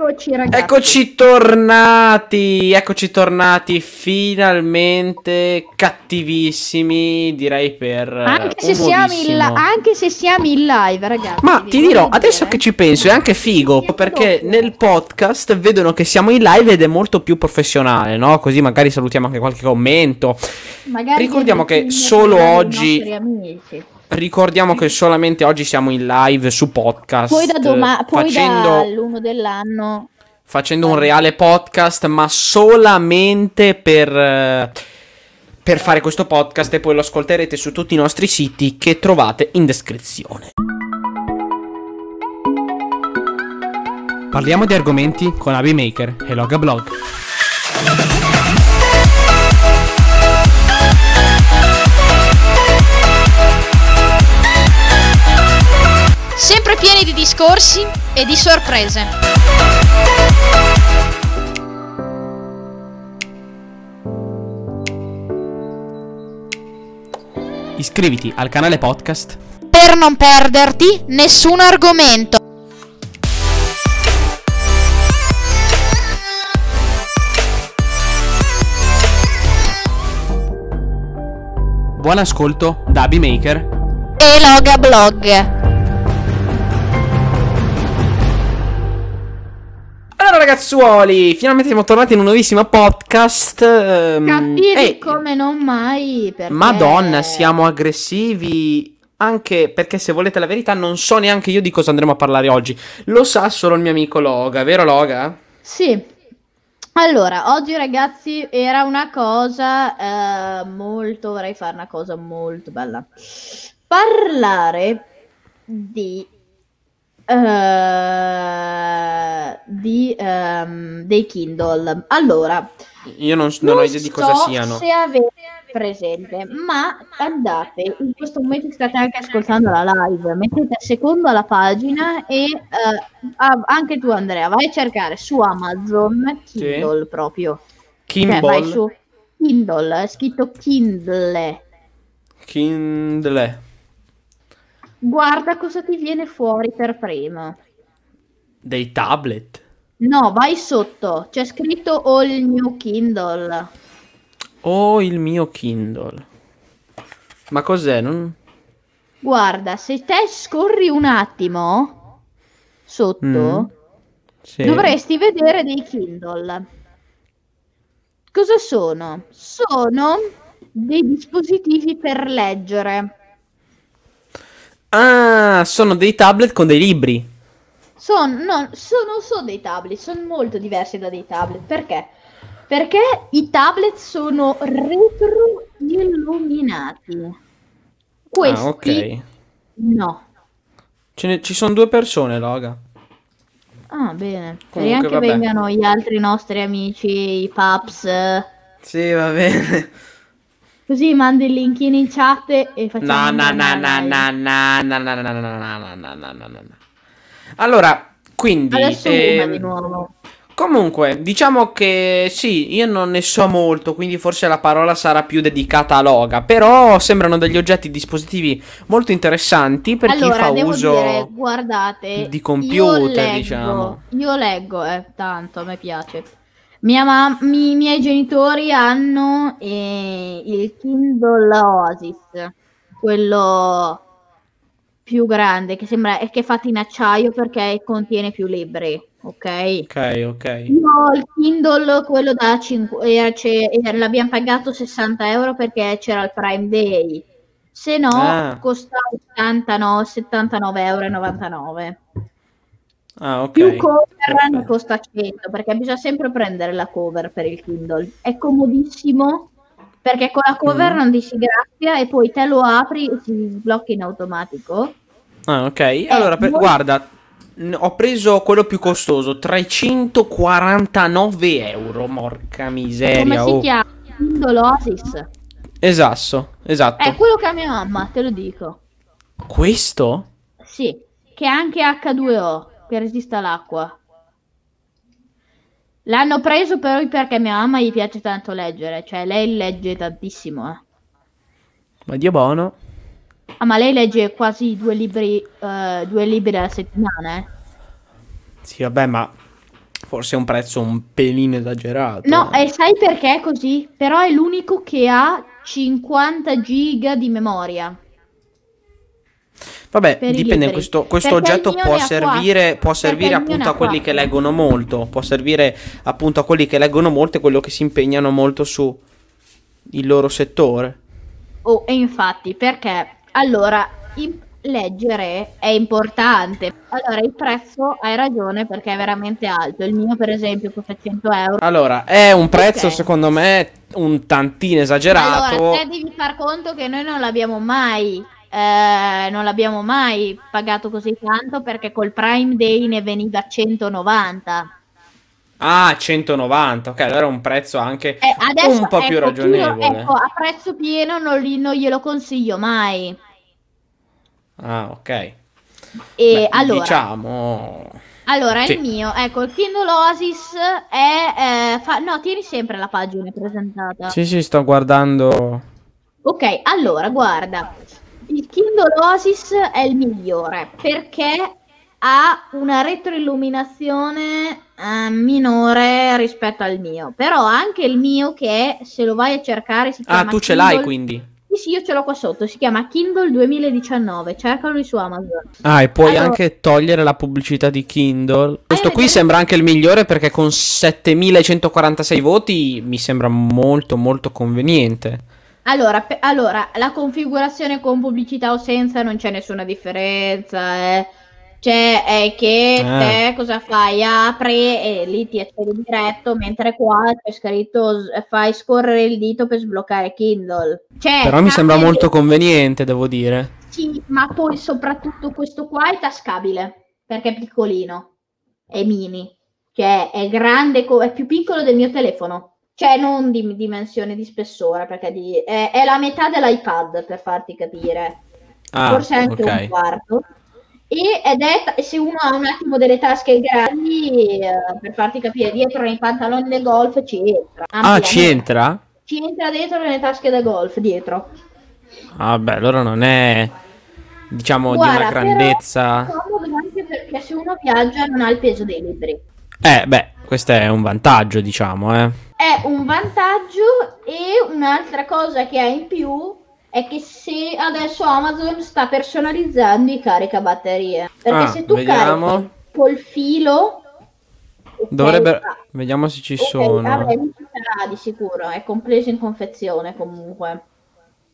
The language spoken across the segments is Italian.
Eccoci ragazzi. Eccoci tornati, eccoci tornati finalmente cattivissimi, direi per anche un se, siamo in, modissimo. anche se siamo in live, ragazzi. Ma ti dirò, adesso dire. che ci penso è anche figo perché nel podcast vedono che siamo in live ed è molto più professionale, no? Così magari salutiamo anche qualche commento. Magari ricordiamo che solo oggi-. Ricordiamo che solamente oggi siamo in live su podcast. Poi da domani, poi facendo... dall'uno dell'anno. facendo un reale podcast, ma solamente per, per fare questo podcast e poi lo ascolterete su tutti i nostri siti che trovate in descrizione. Parliamo di argomenti con Abi Maker e Loga Blog. Sempre pieni di discorsi e di sorprese. Iscriviti al canale podcast. Per non perderti nessun argomento. Buon ascolto da Abi Maker. E Loga Blog. Ragazzuoli, finalmente siamo tornati in un nuovissimo podcast. ehm, Cattivi e- come non mai. Perché... Madonna, siamo aggressivi. Anche perché se volete la verità non so neanche io di cosa andremo a parlare oggi. Lo sa solo il mio amico Loga, vero Loga? Sì. Allora, oggi ragazzi era una cosa eh, molto, vorrei fare una cosa molto bella. Parlare di eh, di ehm, dei Kindle. Allora, Io non, non ho non idea di cosa so siano. se avete presente, ma andate in questo momento state anche ascoltando la live, mettete a secondo la pagina e ah, anche tu Andrea vai a cercare su Amazon Kindle proprio. Cioè, vai Kimball. su Kindle, è scritto Kindle. Kindle. Guarda cosa ti viene fuori per primo. Dei tablet. No, vai sotto, c'è scritto All New Kindle. Oh, il mio Kindle. Ma cos'è? Non... Guarda, se te scorri un attimo sotto, Mm, Sì. dovresti vedere dei Kindle. Cosa sono? Sono dei dispositivi per leggere. Ah, sono dei tablet con dei libri. Sono, no, sono, sono dei tablet, sono molto diversi da dei tablet. Perché? Perché i tablet sono retro illuminati. Questi Ah, ok. no. Ce ne- ci sono due persone, Loga. Ah, bene. Comunque, Speriamo che vabbè. vengano gli altri nostri amici, i paps. eh, Sì, va bene. Così mandi il linkino in chat e facciamo No, no, una no, no, live. no, no, no, no, no, no, no, no, no, no, no. Allora, quindi... Adesso una di nuovo. Comunque, diciamo che sì, io non ne so molto, quindi forse la parola sarà più dedicata a Loga, però sembrano degli oggetti dispositivi molto interessanti per allora, chi fa uso dire, guardate, di computer, io leggo, diciamo. Io leggo, eh, tanto, a me piace. Mia mam- mi- I miei genitori hanno eh, il Kindle Oasis, quello più grande, che sembra è che è fatto in acciaio perché contiene più libri, ok? Ok, ok. Io il Kindle, quello da 5, l'abbiamo pagato 60 euro perché c'era il Prime Day, se no Ah. costa 89, 79,99 euro. Ah, ok. Più cover ne perfetto. costa 100 perché bisogna sempre prendere la cover per il Kindle. È comodissimo perché con la cover Mm. non ti si graffia e poi te lo apri e si sblocca in automatico. Ah, ok. Allora, per- voi- guarda, ho preso quello più costoso, 349 euro, morca Come miseria. si oh. chiama? Kindle Oasis. Esatto, esatto. È quello che ha mia mamma, te lo dico. Questo? Sì, che è anche H2O, che resiste all'acqua. L'hanno preso però perché mia mamma gli piace tanto leggere, cioè lei legge tantissimo, eh. Ma Dio buono. Ah, ma lei legge quasi due libri, eh, due libri alla settimana, eh. Sì, vabbè, ma forse è un prezzo un pelino esagerato. No, eh. e sai perché è così? Però è l'unico che ha 50 giga di memoria. Vabbè, per i dipende, questo, questo oggetto può servire, può servire appunto a quelli che leggono molto, può servire appunto a quelli che leggono molto e quello che si impegnano molto su il loro settore. Oh, e infatti, perché allora im- leggere è importante. Allora, il prezzo hai ragione perché è veramente alto. Il mio, per esempio, costa 100 euro. Allora, è un prezzo Ok. secondo me un tantino esagerato. Allora, te devi far conto che noi non l'abbiamo mai. Eh, non l'abbiamo mai pagato così tanto perché col Prime Day ne veniva a 190. Ah, 190, ok, allora è un prezzo anche Eh, adesso, un po' più ecco, ragionevole. ecco, a prezzo pieno non, li- non glielo consiglio mai. Ah, ok. E Beh, allora, diciamo allora sì. il mio, ecco, il Kindle Oasis è... eh, fa- no, tieni sempre la pagina presentata. Sì, sì, sto guardando. Ok, allora, guarda, il Kindle Oasis è il migliore perché ha una retroilluminazione eh, minore rispetto al mio. Però anche il mio che se lo vai a cercare si Ah, chiama tu ce l'hai Kindle- quindi. Sì, sì, io ce l'ho qua sotto, si chiama Kindle 2019, cercalo su Amazon. Ah, e puoi Allora- anche togliere la pubblicità di Kindle. Questo qui vedere? sembra anche il migliore perché con 7146 voti mi sembra molto molto conveniente. Allora, pe- allora, la configurazione con pubblicità o senza non c'è nessuna differenza, eh. Cioè, è che Ah. te cosa fai? Apri e lì ti accedi diretto, mentre qua c'è scritto fai scorrere il dito per sbloccare Kindle. Cioè, Però mi sembra molto conveniente, devo dire. Sì, ma poi soprattutto questo qua è tascabile, perché è piccolino, è mini, cioè è grande, co- è più piccolo del mio telefono, cioè non di dimensione di spessore, perché di- è, è la metà dell'iPad per farti capire, Ah, forse anche ok. un quarto. E ed è, se uno ha un attimo delle tasche grandi, eh, per farti capire, dietro nei pantaloni del golf ci entra. Ah, ci entra? Ci entra dentro nelle tasche da golf, dietro. Ah, beh, allora non è diciamo di Guarda, una però grandezza. comodo anche perché se uno viaggia non ha il peso dei libri. Eh, beh, questo è un vantaggio, diciamo, eh. È un vantaggio e un'altra cosa che ha in più è che se adesso Amazon sta personalizzando i caricabatterie. Perché Ah, se tu vediamo. carichi col filo... Dovrebbe ah, vediamo se ci sono. vabbè, sarà di sicuro, è compreso in confezione comunque.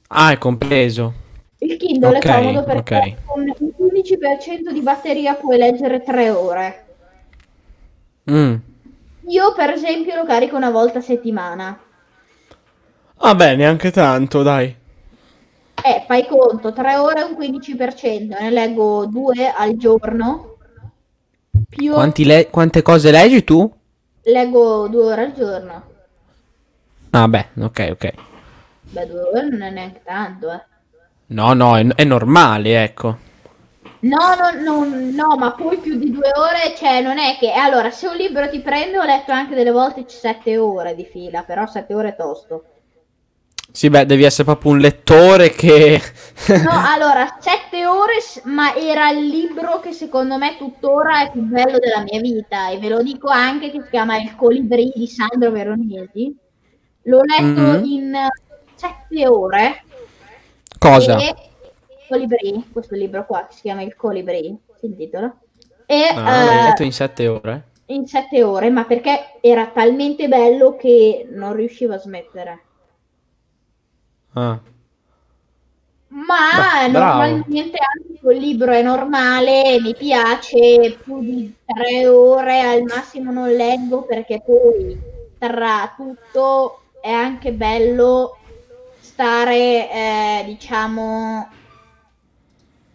Ah, è compreso. Il Kindle Ok, è comodo perché con il 15% di batteria puoi leggere 3 ore. Mm. Io per esempio lo carico una volta a settimana. Vabbè, neanche tanto, dai. Eh, fai conto, 3 ore è un 15%, ne leggo 2 al giorno. Più Quanti le- quante cose leggi tu? leggo 2 ore al giorno. Ah, beh, ok, ok. Beh, 2 ore non è neanche tanto, eh. No, no, è, è normale, ecco. No, no, no, no, ma poi più di 2 ore, cioè non è che... Allora, se un libro ti prende, ho letto anche delle volte 7 ore di fila, però 7 ore è tosto. Sì, beh, devi essere proprio un lettore che... No, allora, sette ore, ma era il libro che secondo me tuttora è più bello della mia vita e ve lo dico anche che si chiama Il Colibrì di Sandro Veronesi. L'ho letto Mhm. in sette ore. Cosa? E... Colibrì, questo libro qua che si chiama Il Colibrì, si intitola. E Ah, l'hai eh, letto in sette ore? in sette ore, ma perché era talmente bello che non riuscivo a smettere. Ah. Ma Beh, normalmente anche quel libro è normale, mi piace, più di tre ore al massimo non leggo perché poi tra tutto è anche bello stare, eh, diciamo,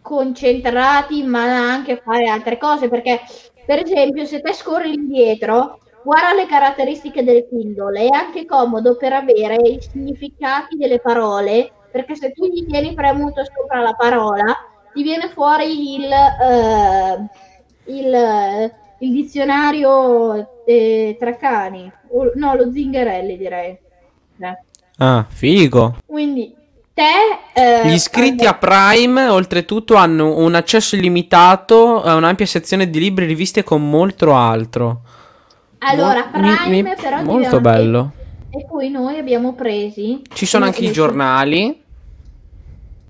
concentrati ma anche fare altre cose perché per esempio se te scorri indietro guarda le caratteristiche del Kindle è anche comodo per avere i significati delle parole perché se tu gli tieni premuto sopra la parola ti viene fuori il, eh, il, il dizionario eh, Treccani O- no lo Zingarelli direi Eh. Ah, figo. quindi te eh, Gli iscritti a Prime, oltretutto, hanno un accesso illimitato a un'ampia sezione di libri riviste con molto altro. Allora, Mo- mi- Prime mi- però molto bello. E poi noi abbiamo presi... Ci sono anche i giornali.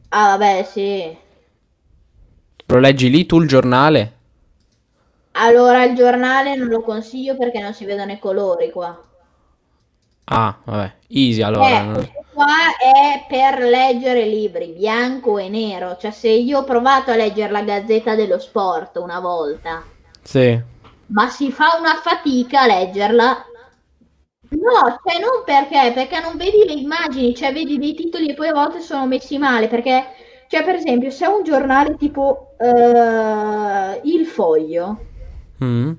Ah, vabbè, sì. Lo leggi lì tu il giornale? Allora, il giornale non lo consiglio perché non si vedono i colori qua. Ah, vabbè, easy allora. Eh, qua è per leggere libri, bianco e nero. Cioè, se io ho provato a leggere la Gazzetta dello Sport una volta, Sì. ma si fa una fatica a leggerla. No, cioè non perché, perché non vedi le immagini, cioè vedi dei titoli e poi a volte sono messi male, perché, cioè per esempio, se è un giornale tipo eh, Il Foglio, Mm.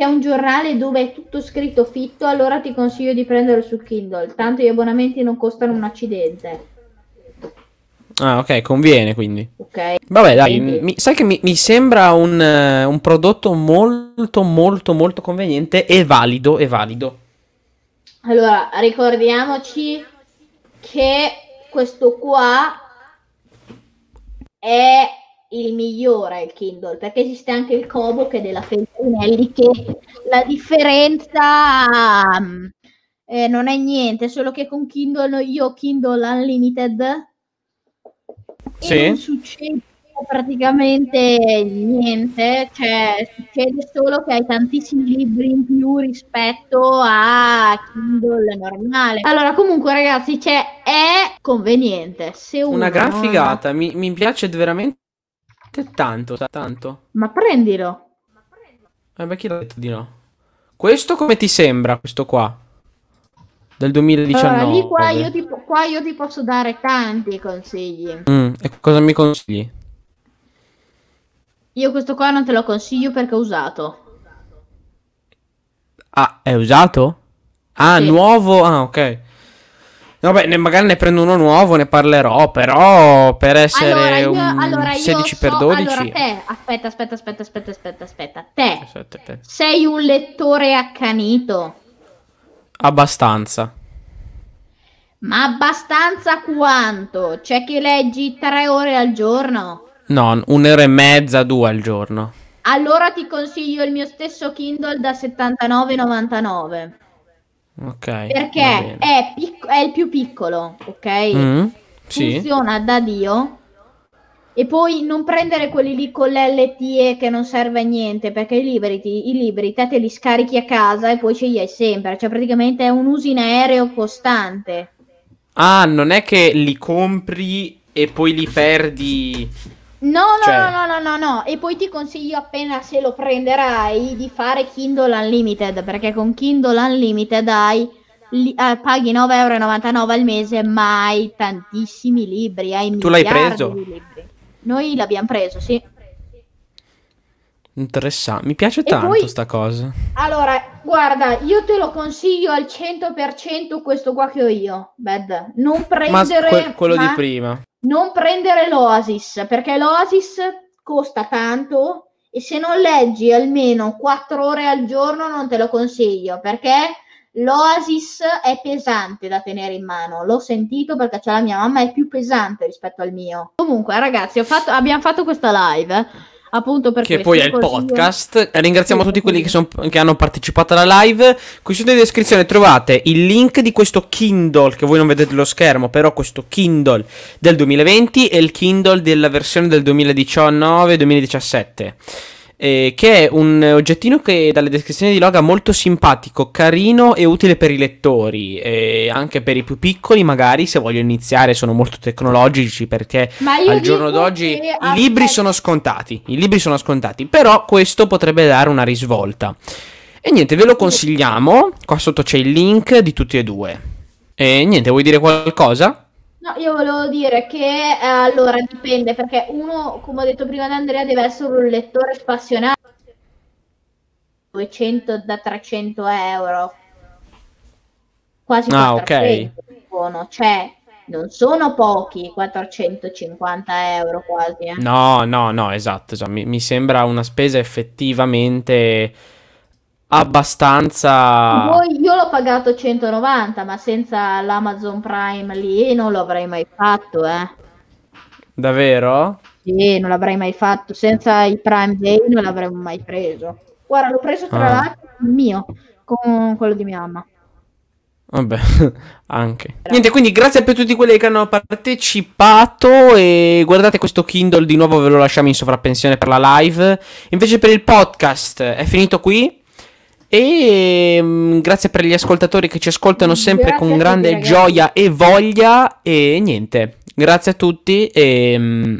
Che è un giornale dove è tutto scritto fitto, allora ti consiglio di prenderlo su Kindle, tanto gli abbonamenti non costano un accidente, Ah, ok, conviene quindi. ok? Vabbè, dai, Quindi- mi- sai che mi, mi sembra un, eh, un prodotto molto, molto, molto conveniente e valido, e valido. Allora, ricordiamoci che questo qua è il migliore, il Kindle, perché esiste anche il Kobo che è della Feltrinelli, che la differenza mm, eh, non è niente, solo che con Kindle io ho Kindle Unlimited Sì. e non succede praticamente niente, cioè succede solo che hai tantissimi libri in più rispetto a Kindle normale. Allora, comunque, ragazzi, cioè, è conveniente. Se Una gran non- figata, mi, mi piace veramente tanto, tanto. Ma prendilo. Eh, beh, chi l'ha detto di no? Questo come ti sembra, questo qua? Del 2019. Allora, lì qua io, ti, qua io ti posso dare tanti consigli. Mm, e cosa mi consigli? Io questo qua non te lo consiglio perché ho usato. Ah, è usato? Ah, Sì. nuovo? Ah, ok. Vabbè, ne- magari ne prendo uno nuovo, ne parlerò, però per essere Allora, io, un allora, io 16x12... so- allora, te, aspetta, aspetta, aspetta, aspetta, aspetta, aspetta. Te, Aspetta, aspetta. sei un lettore accanito. Abbastanza. Ma abbastanza quanto? C'è che leggi tre ore al giorno? No, un'ora e mezza, due al giorno. Allora ti consiglio il mio stesso Kindle da 79,99 Ok. perché è, pic- è il più piccolo, ok? Mm, sì. Funziona da Dio. E poi non prendere quelli lì con l'LTE che non serve a niente, perché i libri, ti- i libri te te li scarichi a casa e poi ce li hai sempre, cioè praticamente è un uso in aereo costante. Ah, non è che li compri e poi li perdi. No, no, Cioè- no, no, no, no, no. E poi ti consiglio appena se lo prenderai di fare Kindle Unlimited, perché con Kindle Unlimited hai, li- eh, paghi 9,99 euro al mese, ma hai tantissimi libri, hai Tu l'hai preso? di libri. Noi l'abbiamo preso, sì. Interessante. Mi piace E tanto poi- sta cosa. Allora, guarda, io te lo consiglio al 100% questo qua che ho io, Bad. Non Ma prendere... que- quello di ma- prima. Non prendere l'Oasis perché l'Oasis costa tanto e se non leggi almeno 4 ore al giorno non te lo consiglio perché l'Oasis è pesante da tenere in mano. L'ho sentito perché c'è la mia mamma, è più pesante rispetto al mio. Comunque, ragazzi, fatto- abbiamo fatto questa live. Appunto per Che questo poi è il podcast. Ringraziamo Sì, tutti quelli che, son- che hanno partecipato alla live. Qui sotto in descrizione trovate il link di questo Kindle, che voi non vedete lo schermo, però questo Kindle del 2020 e il Kindle della versione del 2019-2017. Eh, che è un oggettino che dalle descrizioni di Loga molto simpatico, carino e utile per i lettori, e anche per i più piccoli magari se vogliono iniziare sono molto tecnologici perché al giorno d'oggi che- i libri sono scontati, i libri sono scontati, però questo potrebbe dare una risvolta. E niente, ve lo consigliamo, qua sotto c'è il link di tutti e due. E niente, vuoi dire qualcosa? No, io volevo dire che eh, allora dipende perché uno, come ho detto prima da Andrea, deve essere un lettore spassionato. 200 da 300 euro. Quasi Ah, 400 sono, cioè non sono pochi 450 euro quasi. eh. No, no, no, esatto, esatto. Mi, mi sembra una spesa effettivamente abbastanza... Io l'ho pagato 190, ma senza l'Amazon Prime lì non lo avrei mai fatto, eh. Davvero? Sì, non l'avrei mai fatto. Senza il Prime Day non l'avrei mai preso. Guarda, l'ho preso tra Ah. l'altro il mio con quello di mia mamma. Vabbè, anche. Niente, quindi grazie per tutti quelli che hanno partecipato e guardate questo Kindle di nuovo ve lo lasciamo in sovrappensione per la live. Invece per il podcast è finito qui. E mm, grazie per gli ascoltatori che ci ascoltano sempre Grazie con tutti, grande ragazzi. gioia e voglia. E niente, grazie a tutti e mm,